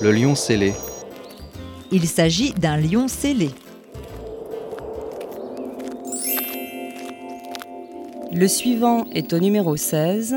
Le lion scellé. Il s'agit d'un lion scellé. Le suivant est au numéro 16.